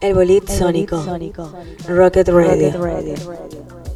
El bolit sónico. Rocket Radio. brilla.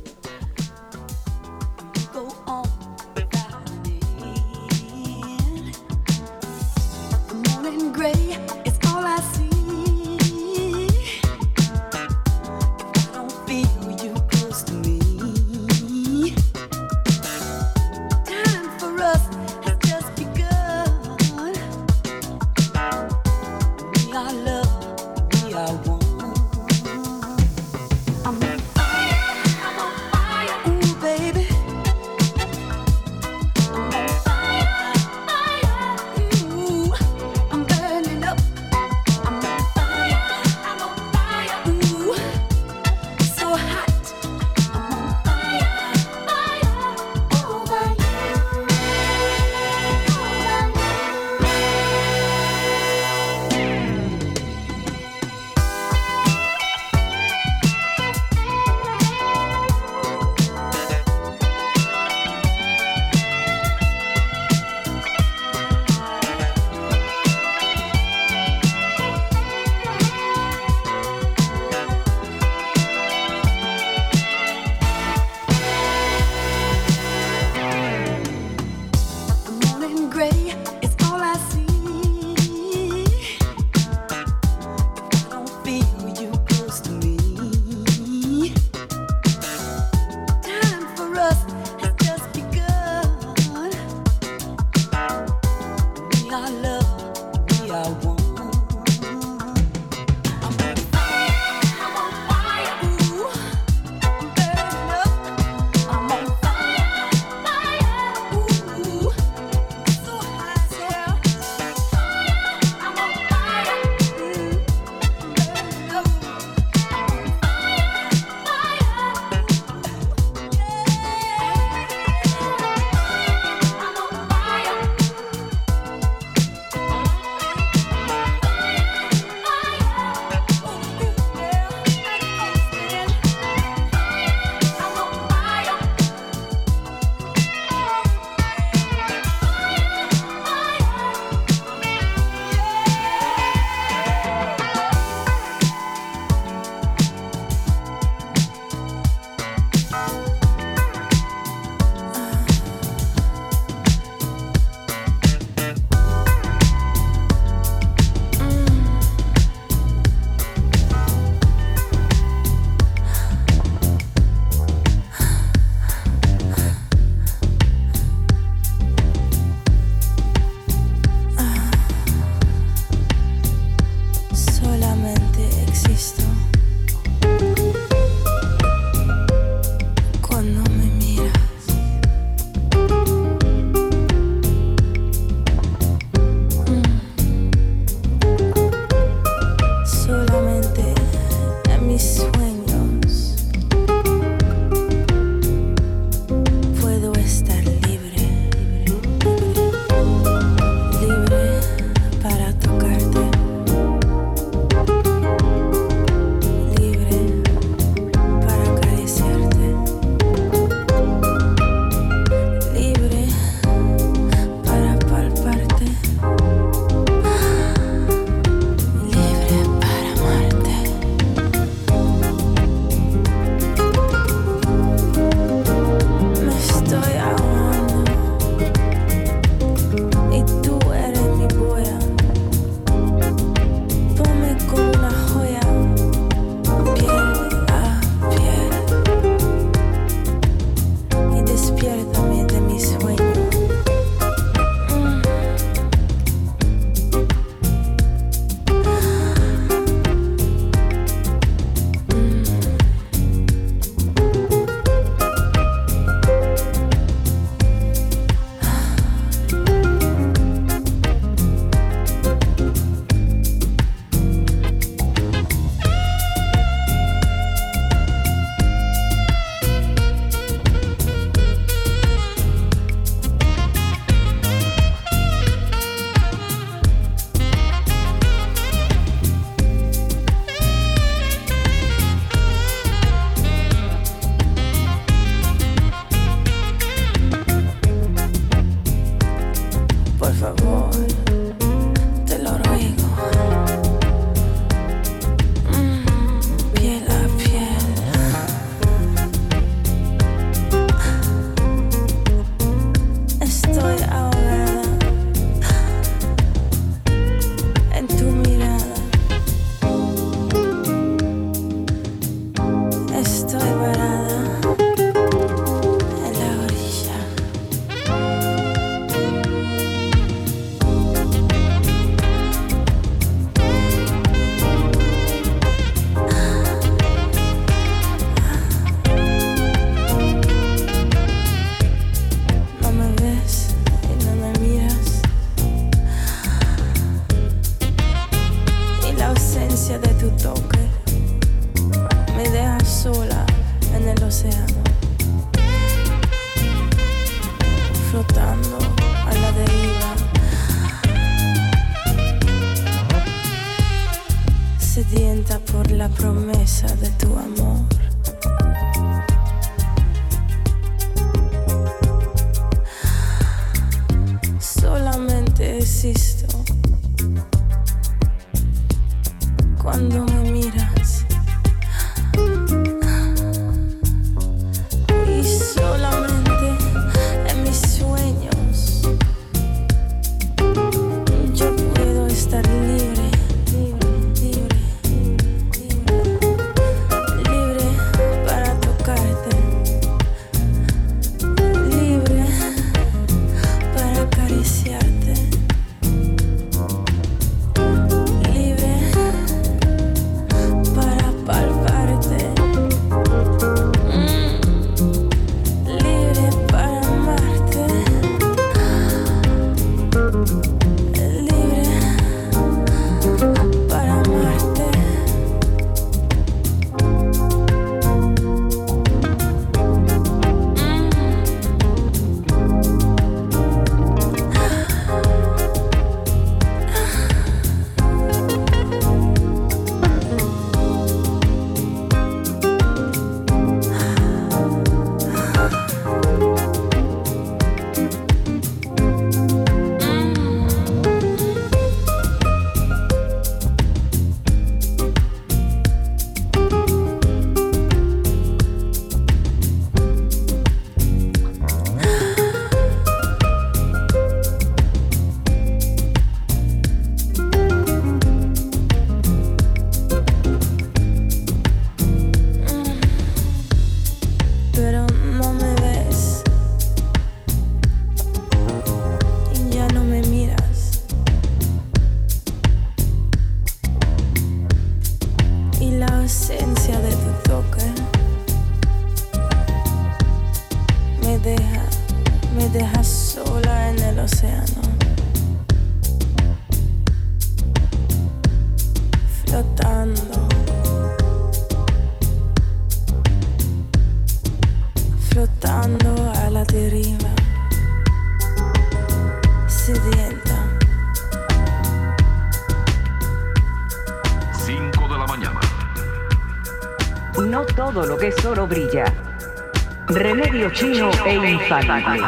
E infalible.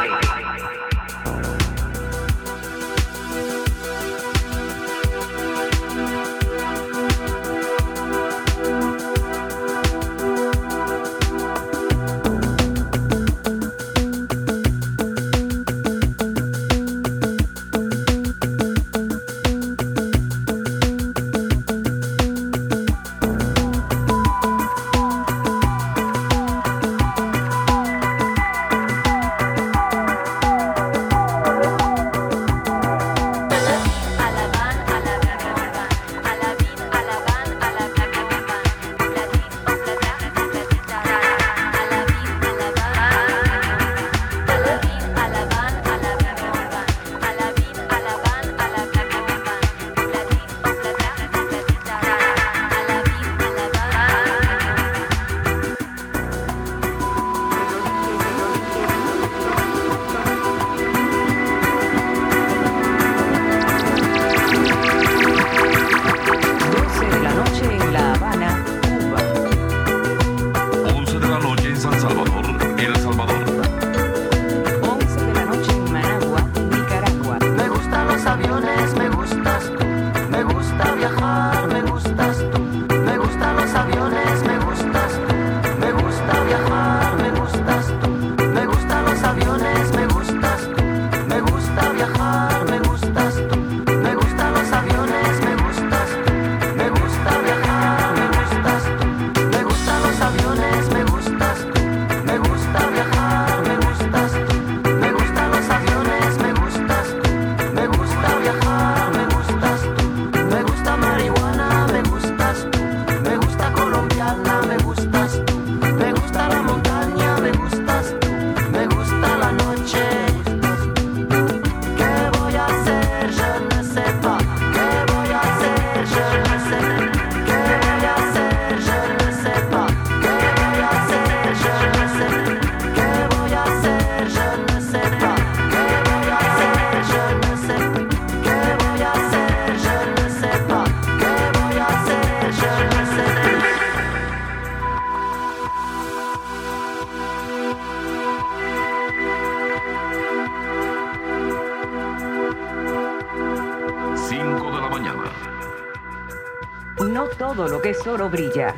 Lo que es oro brilla.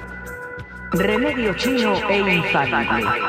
Remedio chino e infalible.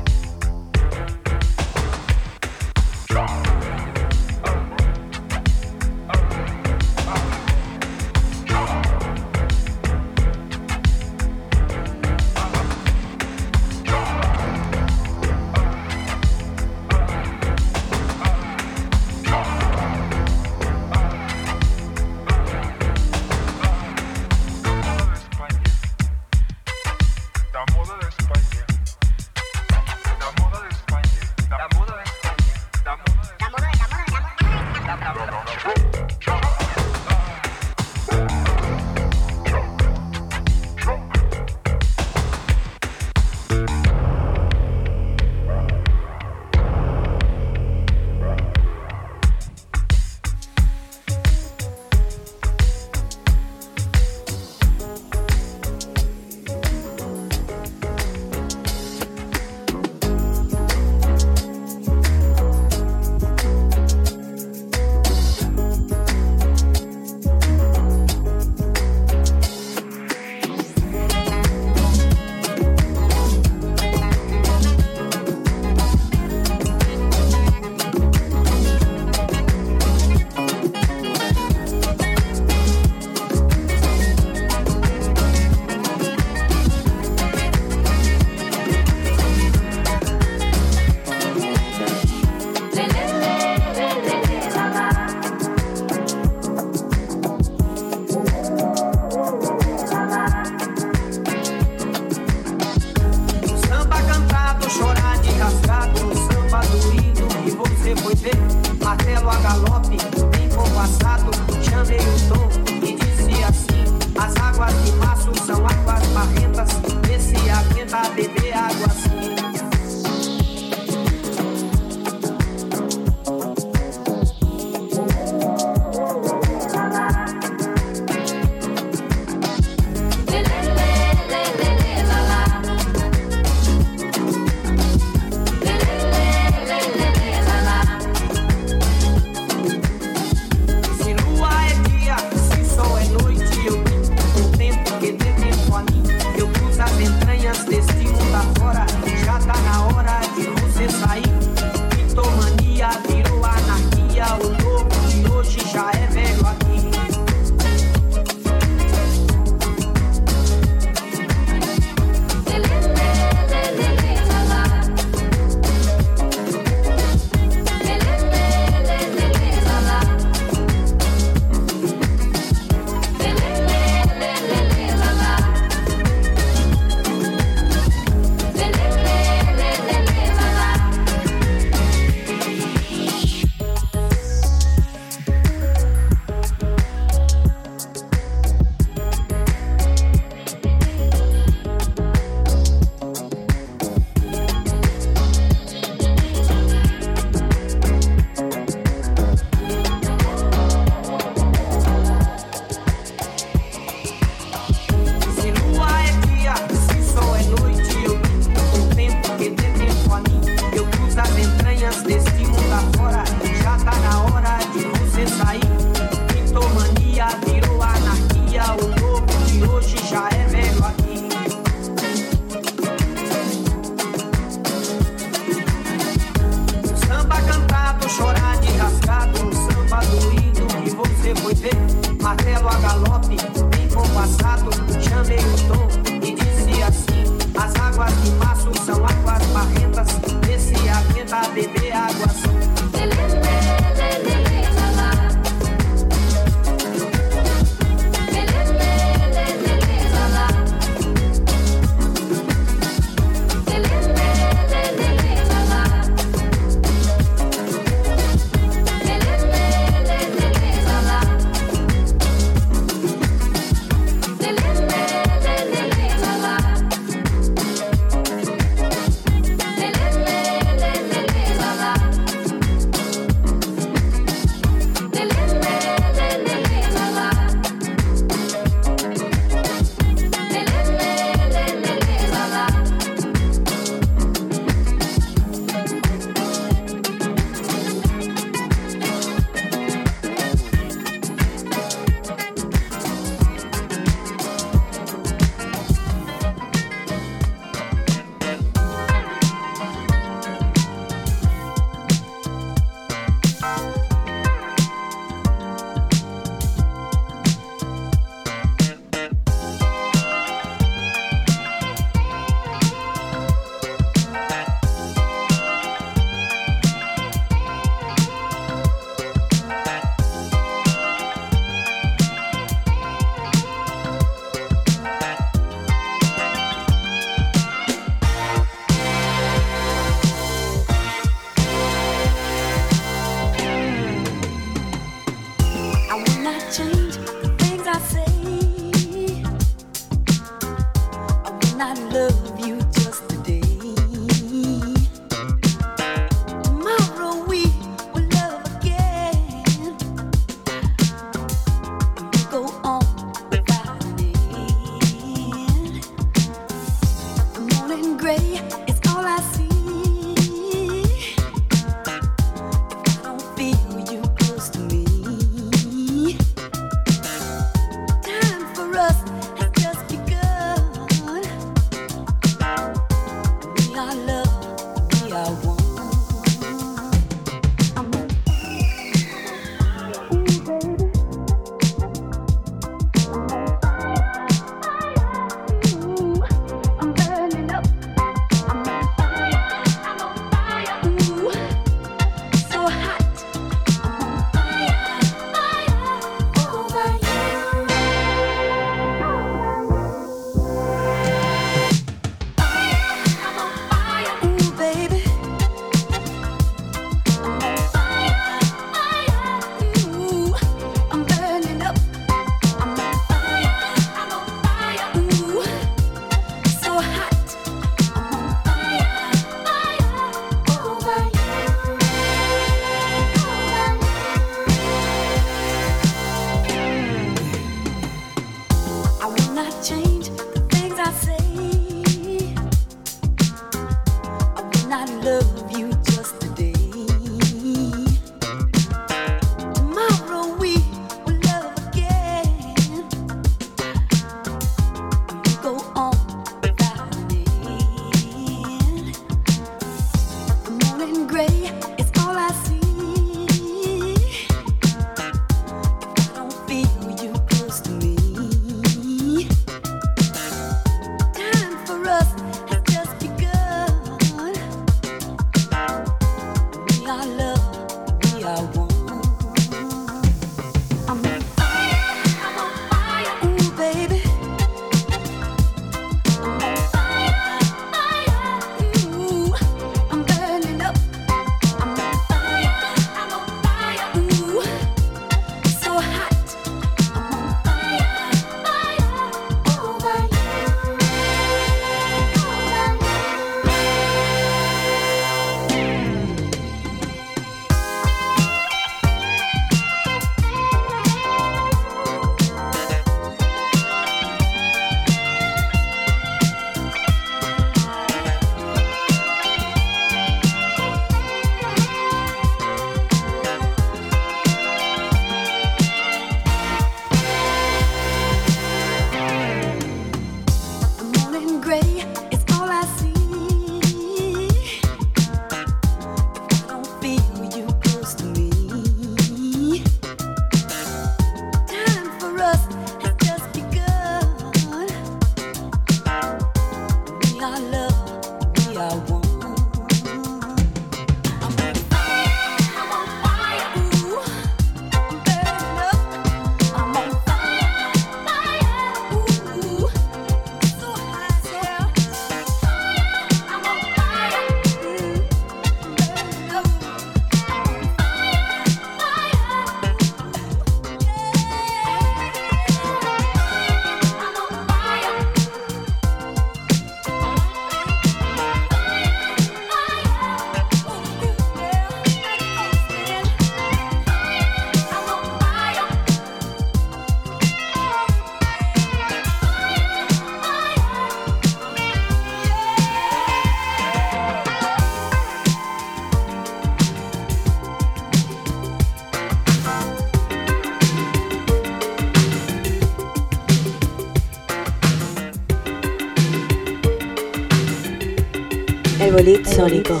Evolution Sonico.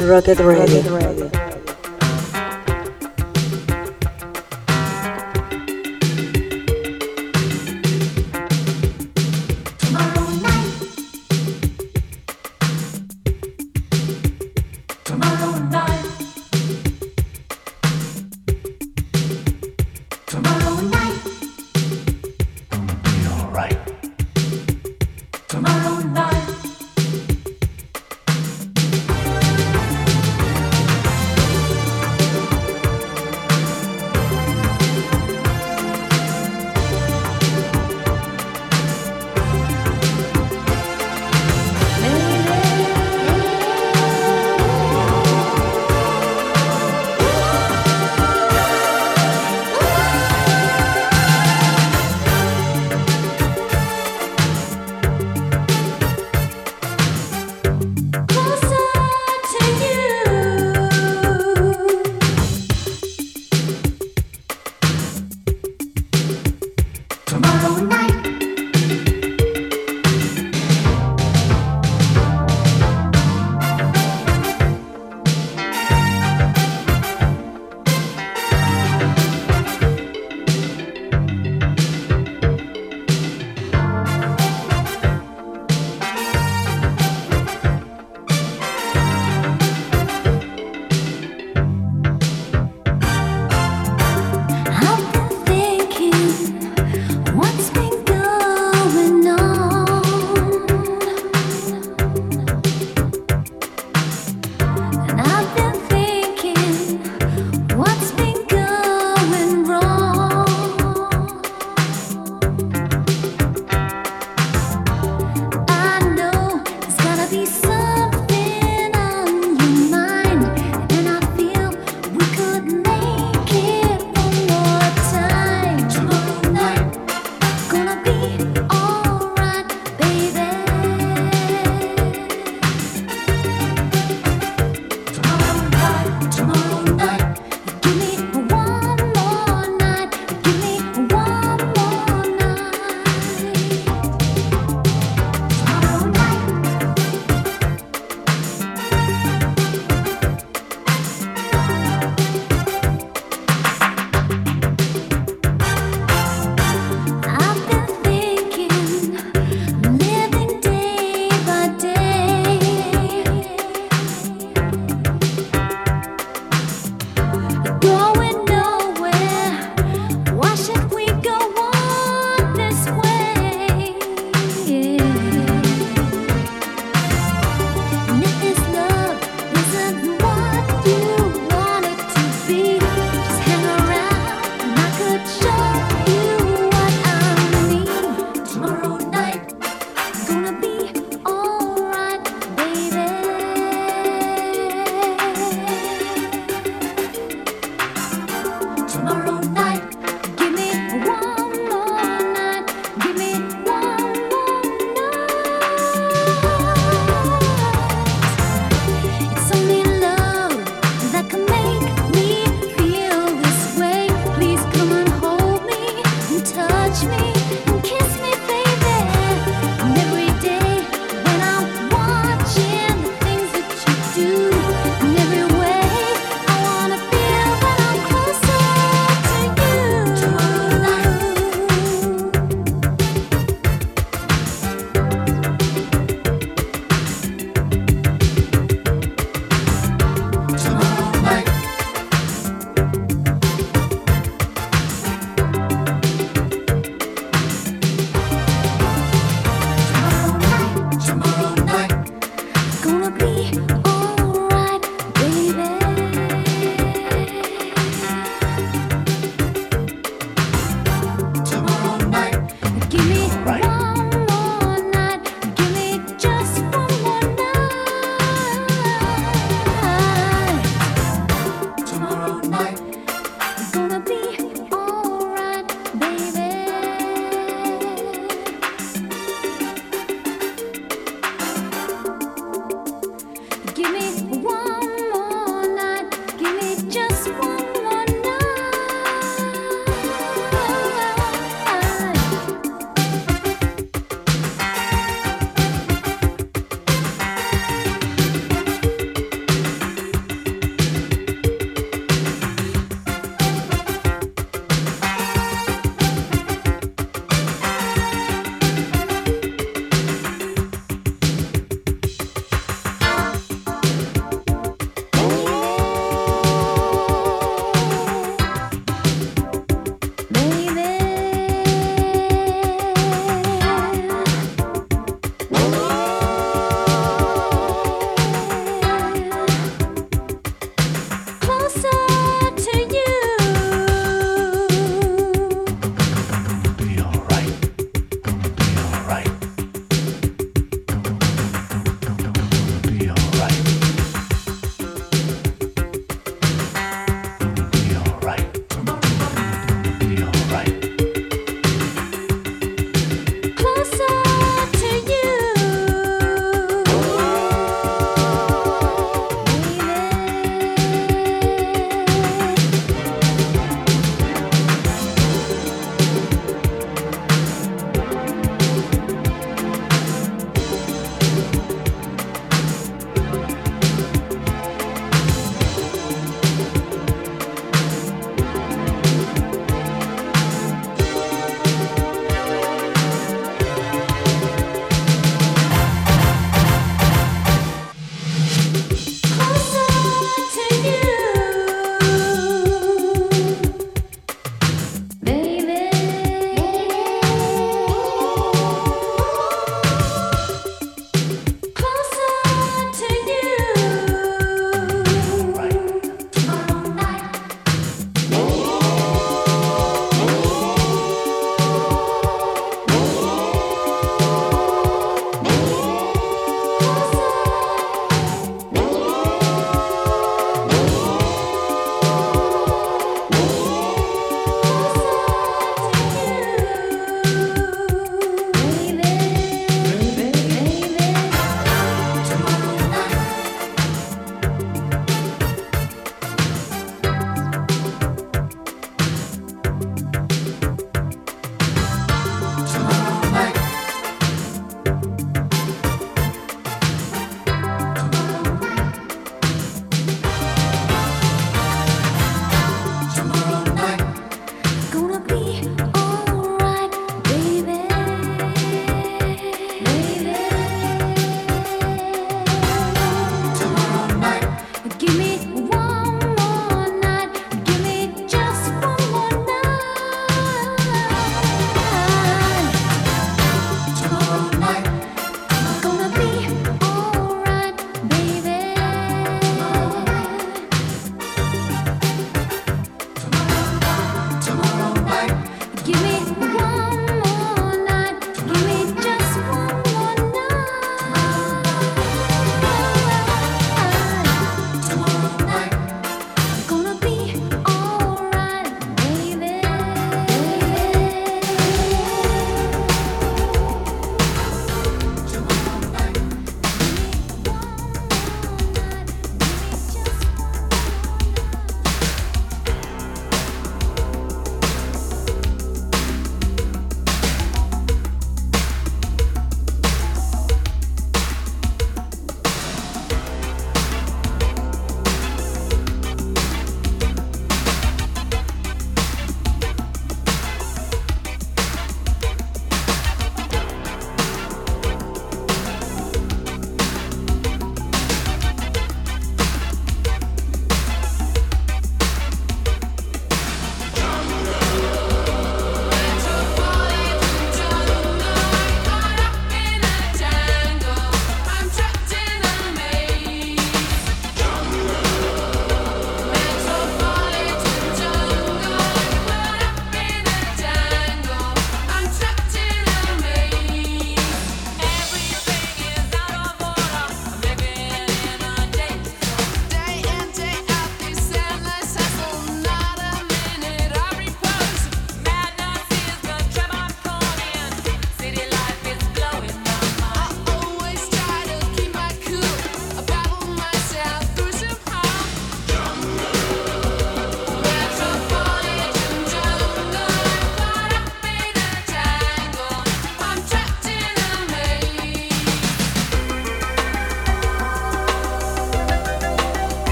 Rocket Radio. Rocket Radio.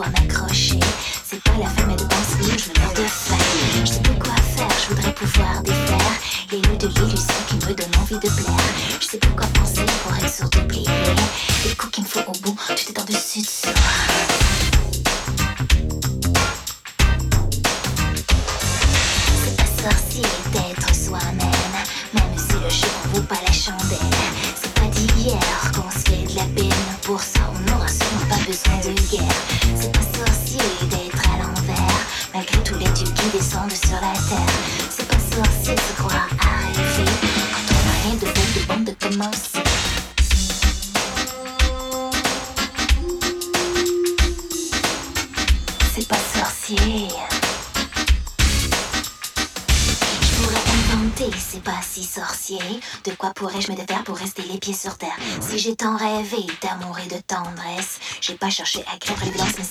Si chercher à écrire les violences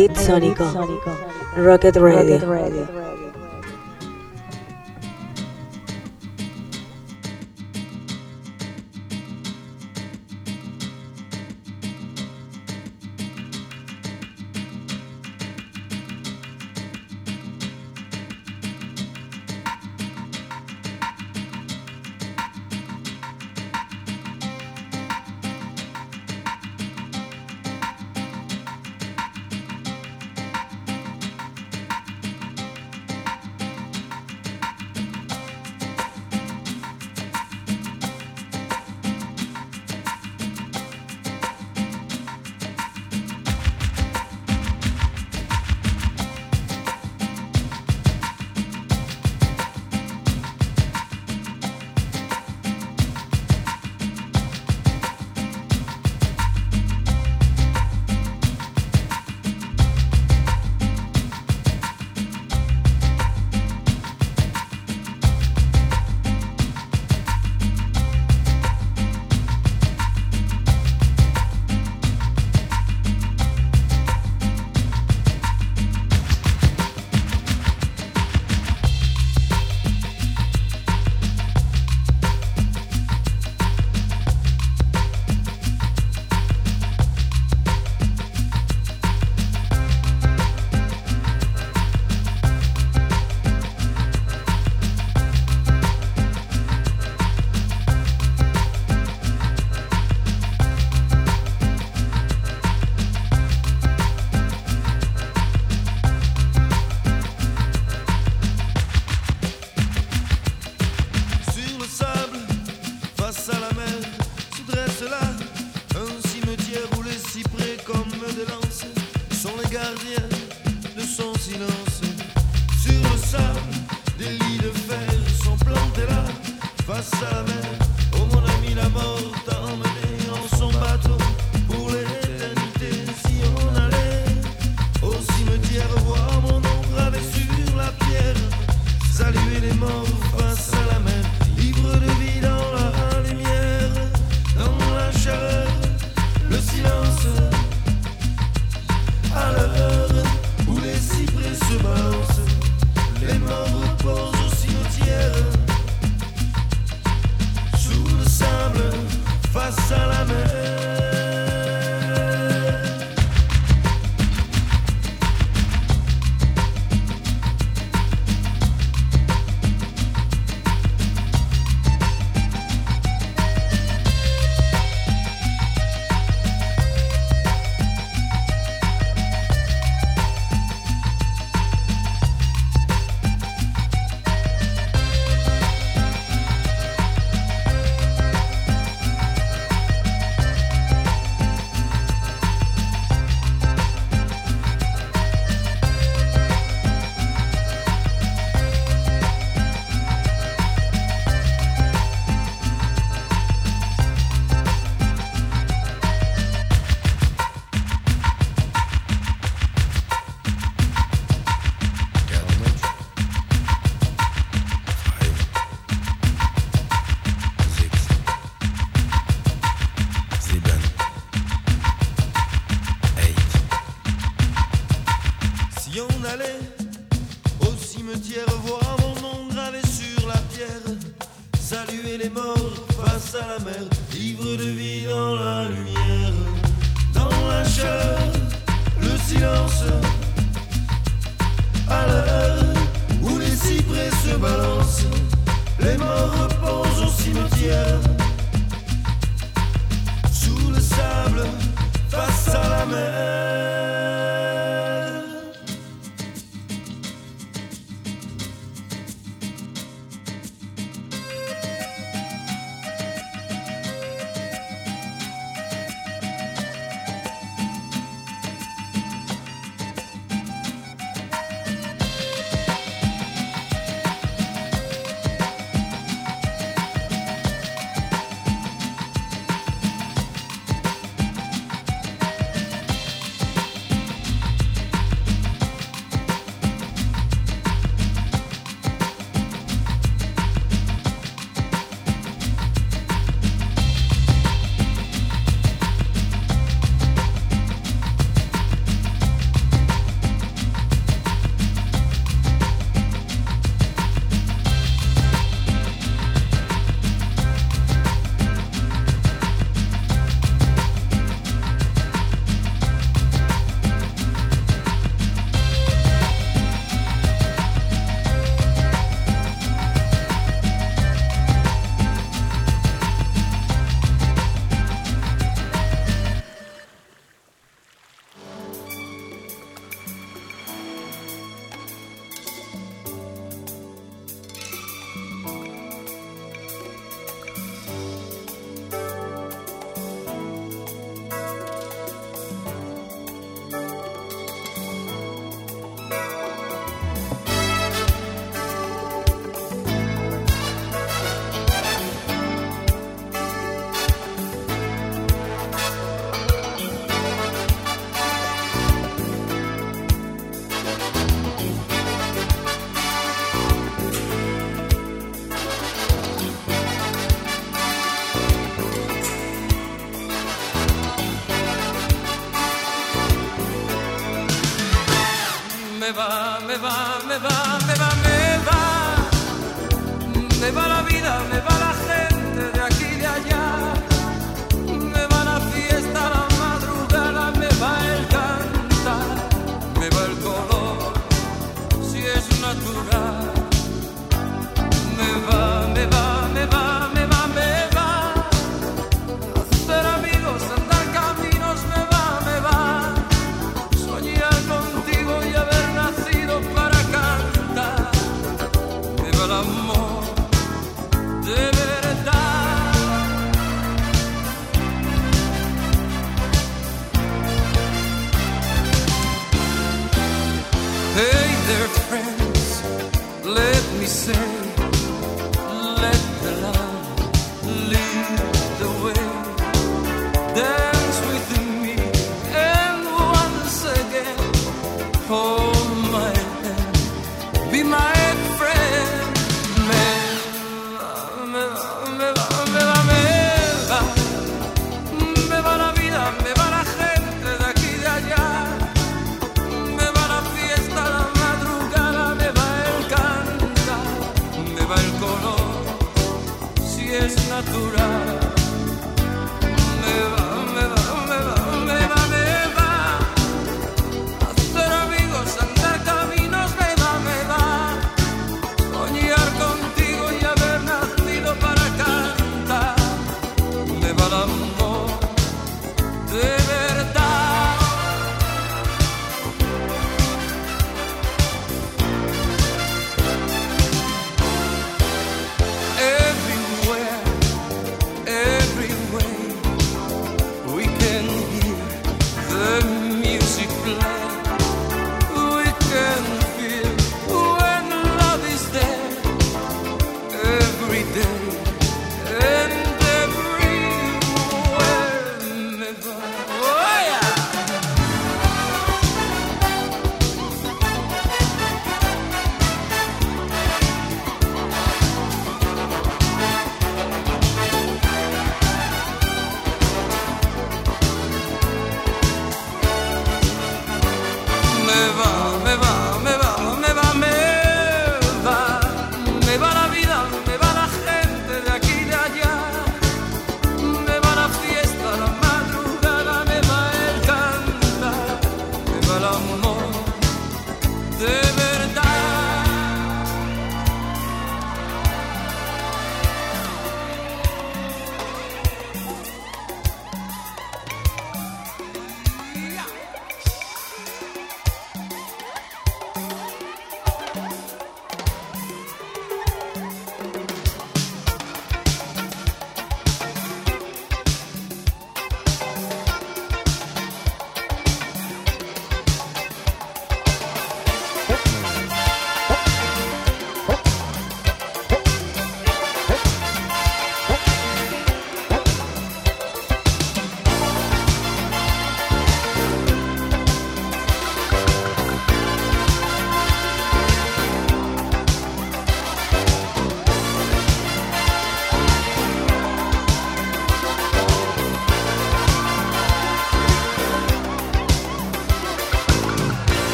Elite Sónico, Rocket Radio. Rocket Radio.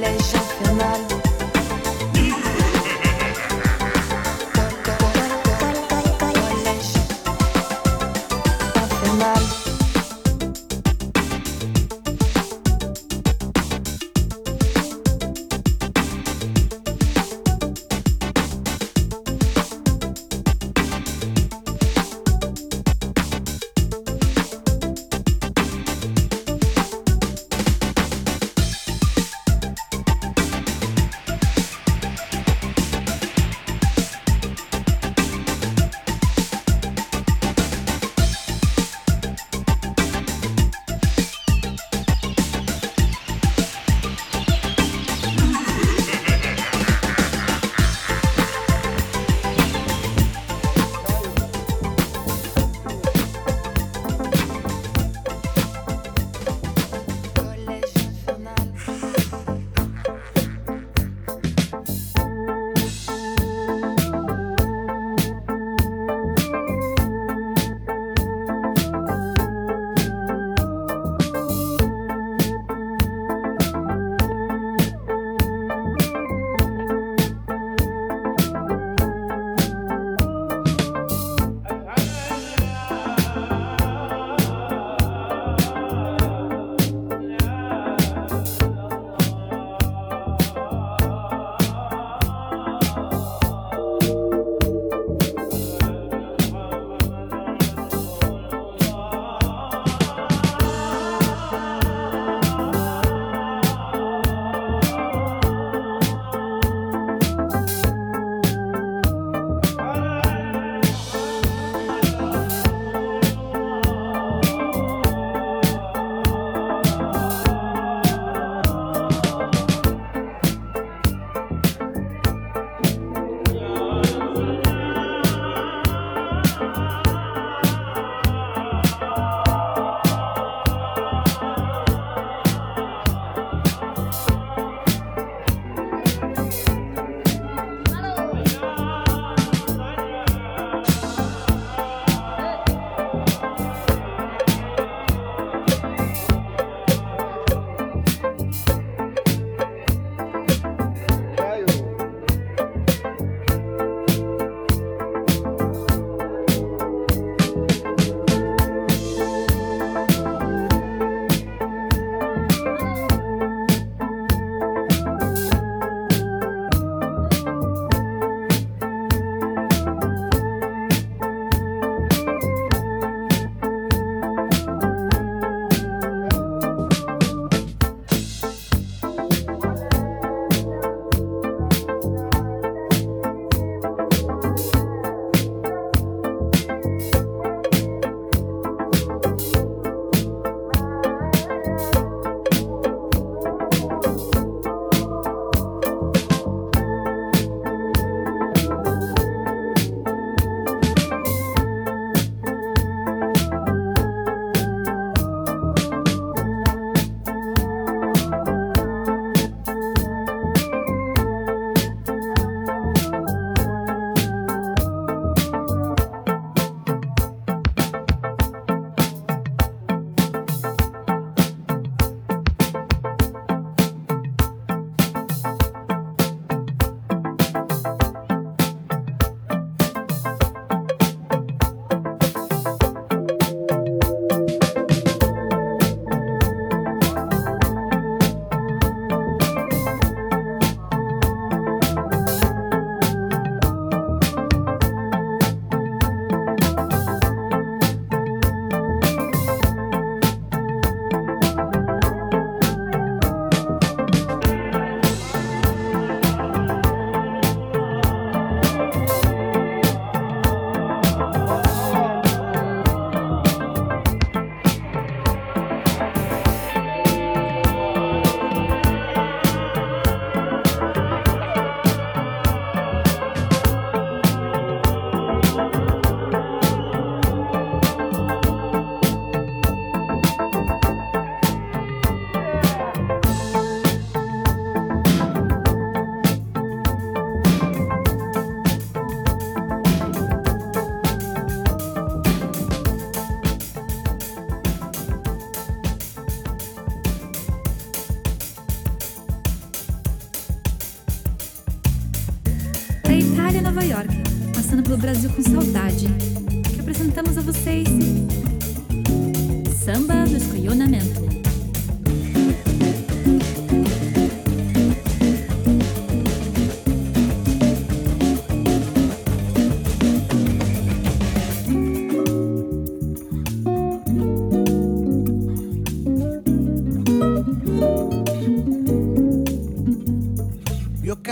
les gens faire mal.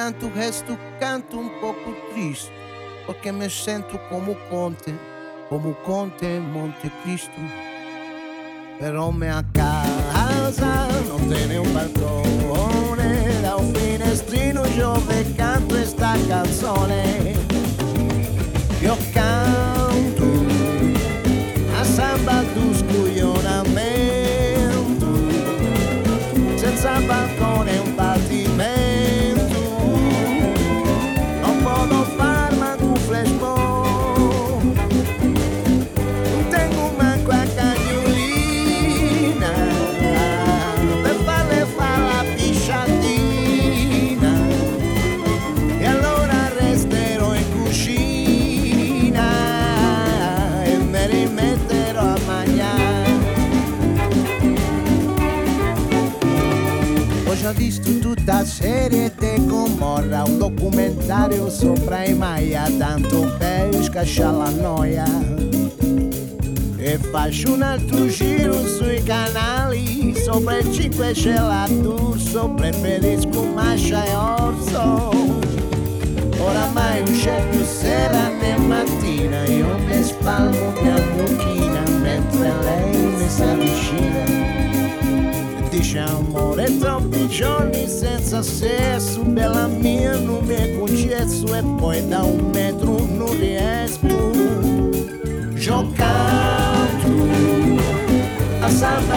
Canto o resto, canto um pouco triste, porque me sinto como Conte, como Conte Monte Cristo. Però minha casa non tiene un balcone, un finestrino giove canto esta canzone. Io canto tutta serie te Gomorra Un documentario sopra i Maya Tanto per scacciare la noia. E faccio un altro giro sui canali Sopra il 5 c'è la D'Urso Preferisco e Orso. Oramai non c'è più sera né mattina Io mi spalmo mia mucchina Mentre lei mi si avvicina E dice amore troppi giorni senza sesso Bella mia non è concesso E poi da un metro non riesco Giocando a samba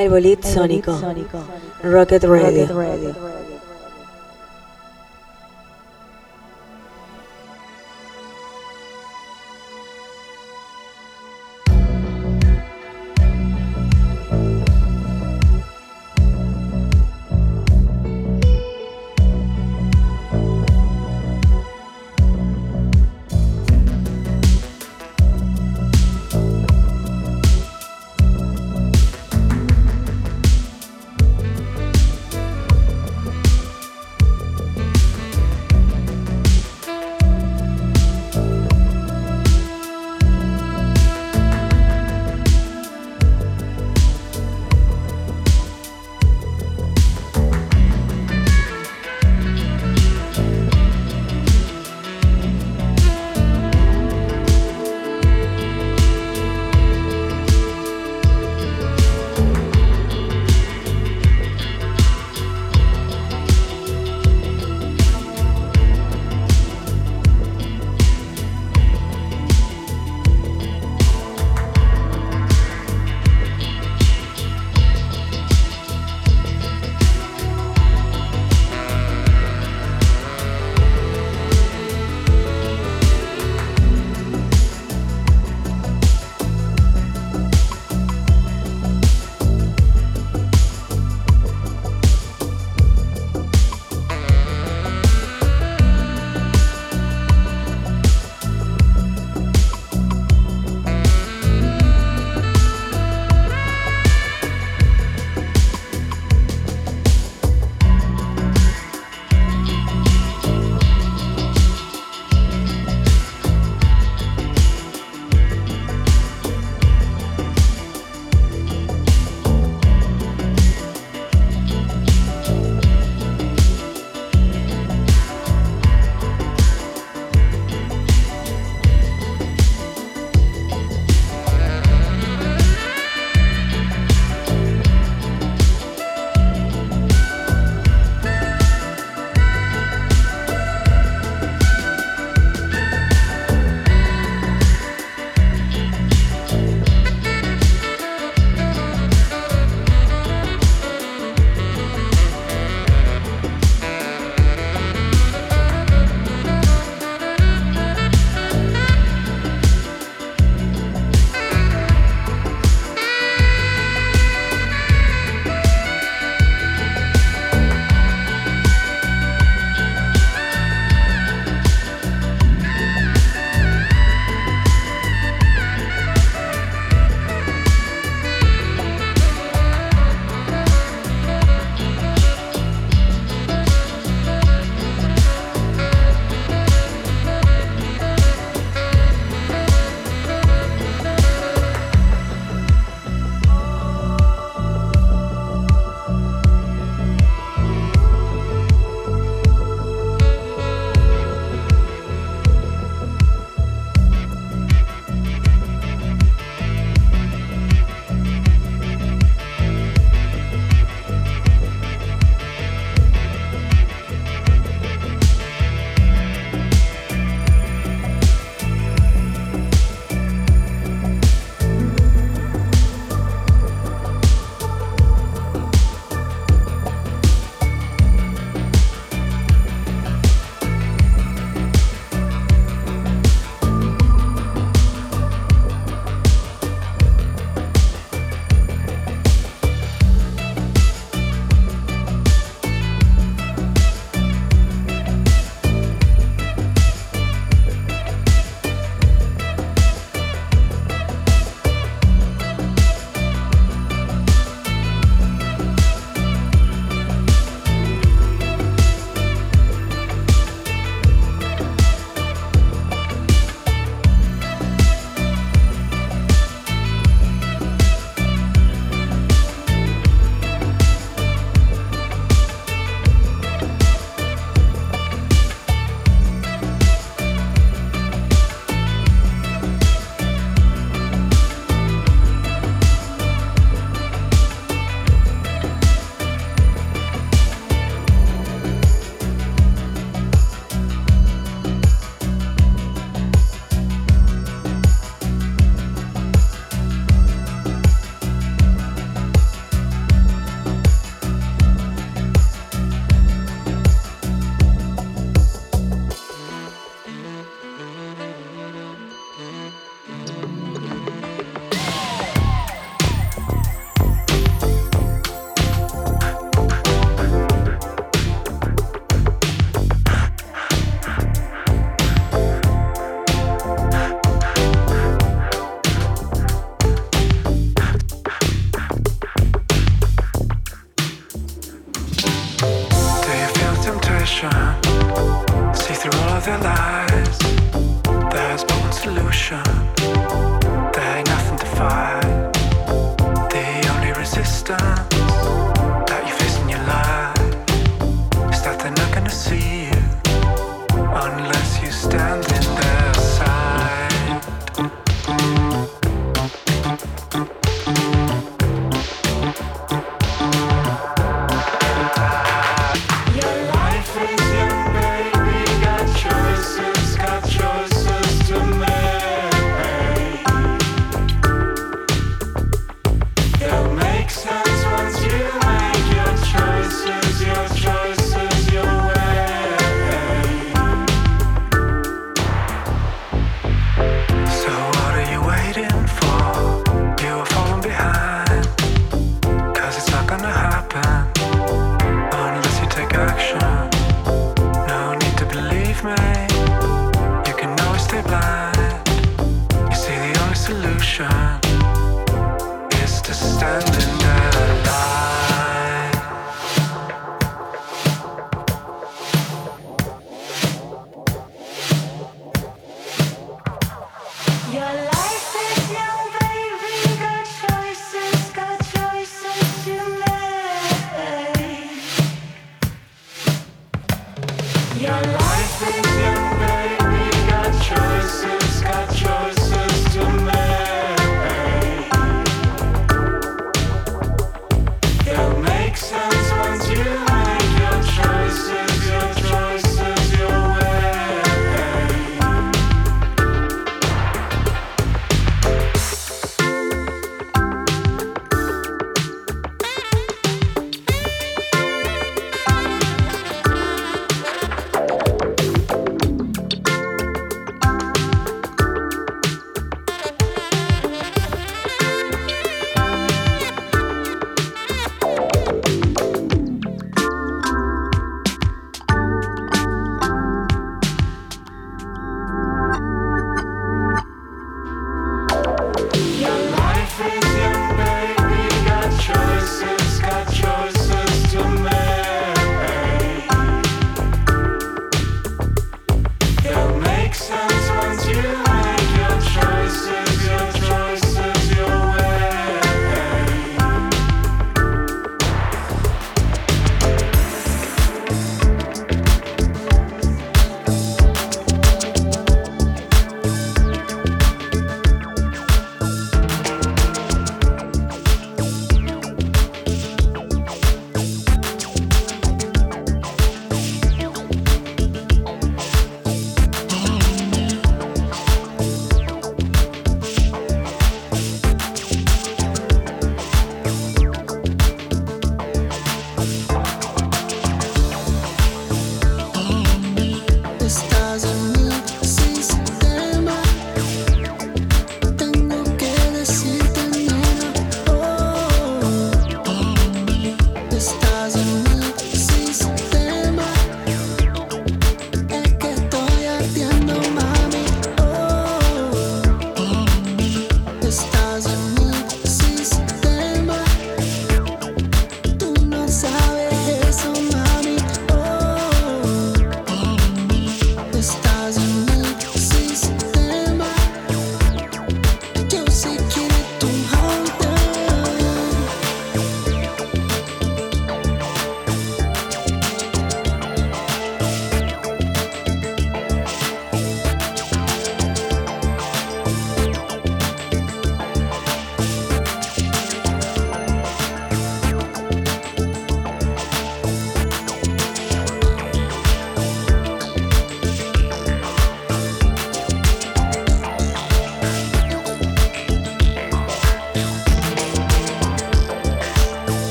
El bolit sónico. Rocket Radio.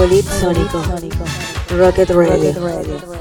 Sonic, Sónico. Rocket Ready. Rocket Ready.